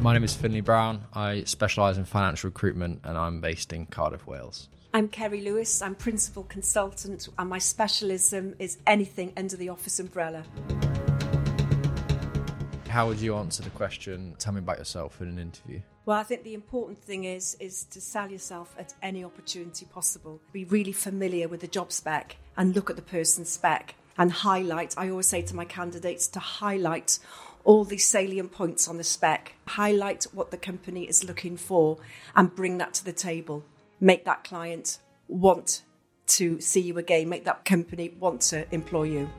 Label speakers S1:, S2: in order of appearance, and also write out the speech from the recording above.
S1: My name is Finley Brown. I specialise in financial recruitment and I'm based in Cardiff, Wales.
S2: I'm Kerry Lewis. I'm principal consultant, and my specialism is anything under the office umbrella.
S1: How would you answer the question, tell me about yourself in an interview?
S2: Well, I think the important thing is is to sell yourself at any opportunity possible. Be really familiar with the job spec and look at the person's spec and highlight. I always say to my candidates to highlight all the salient points on the spec, highlight what the company is looking for, and bring that to the table. Make that client want to see you again, make that company want to employ you.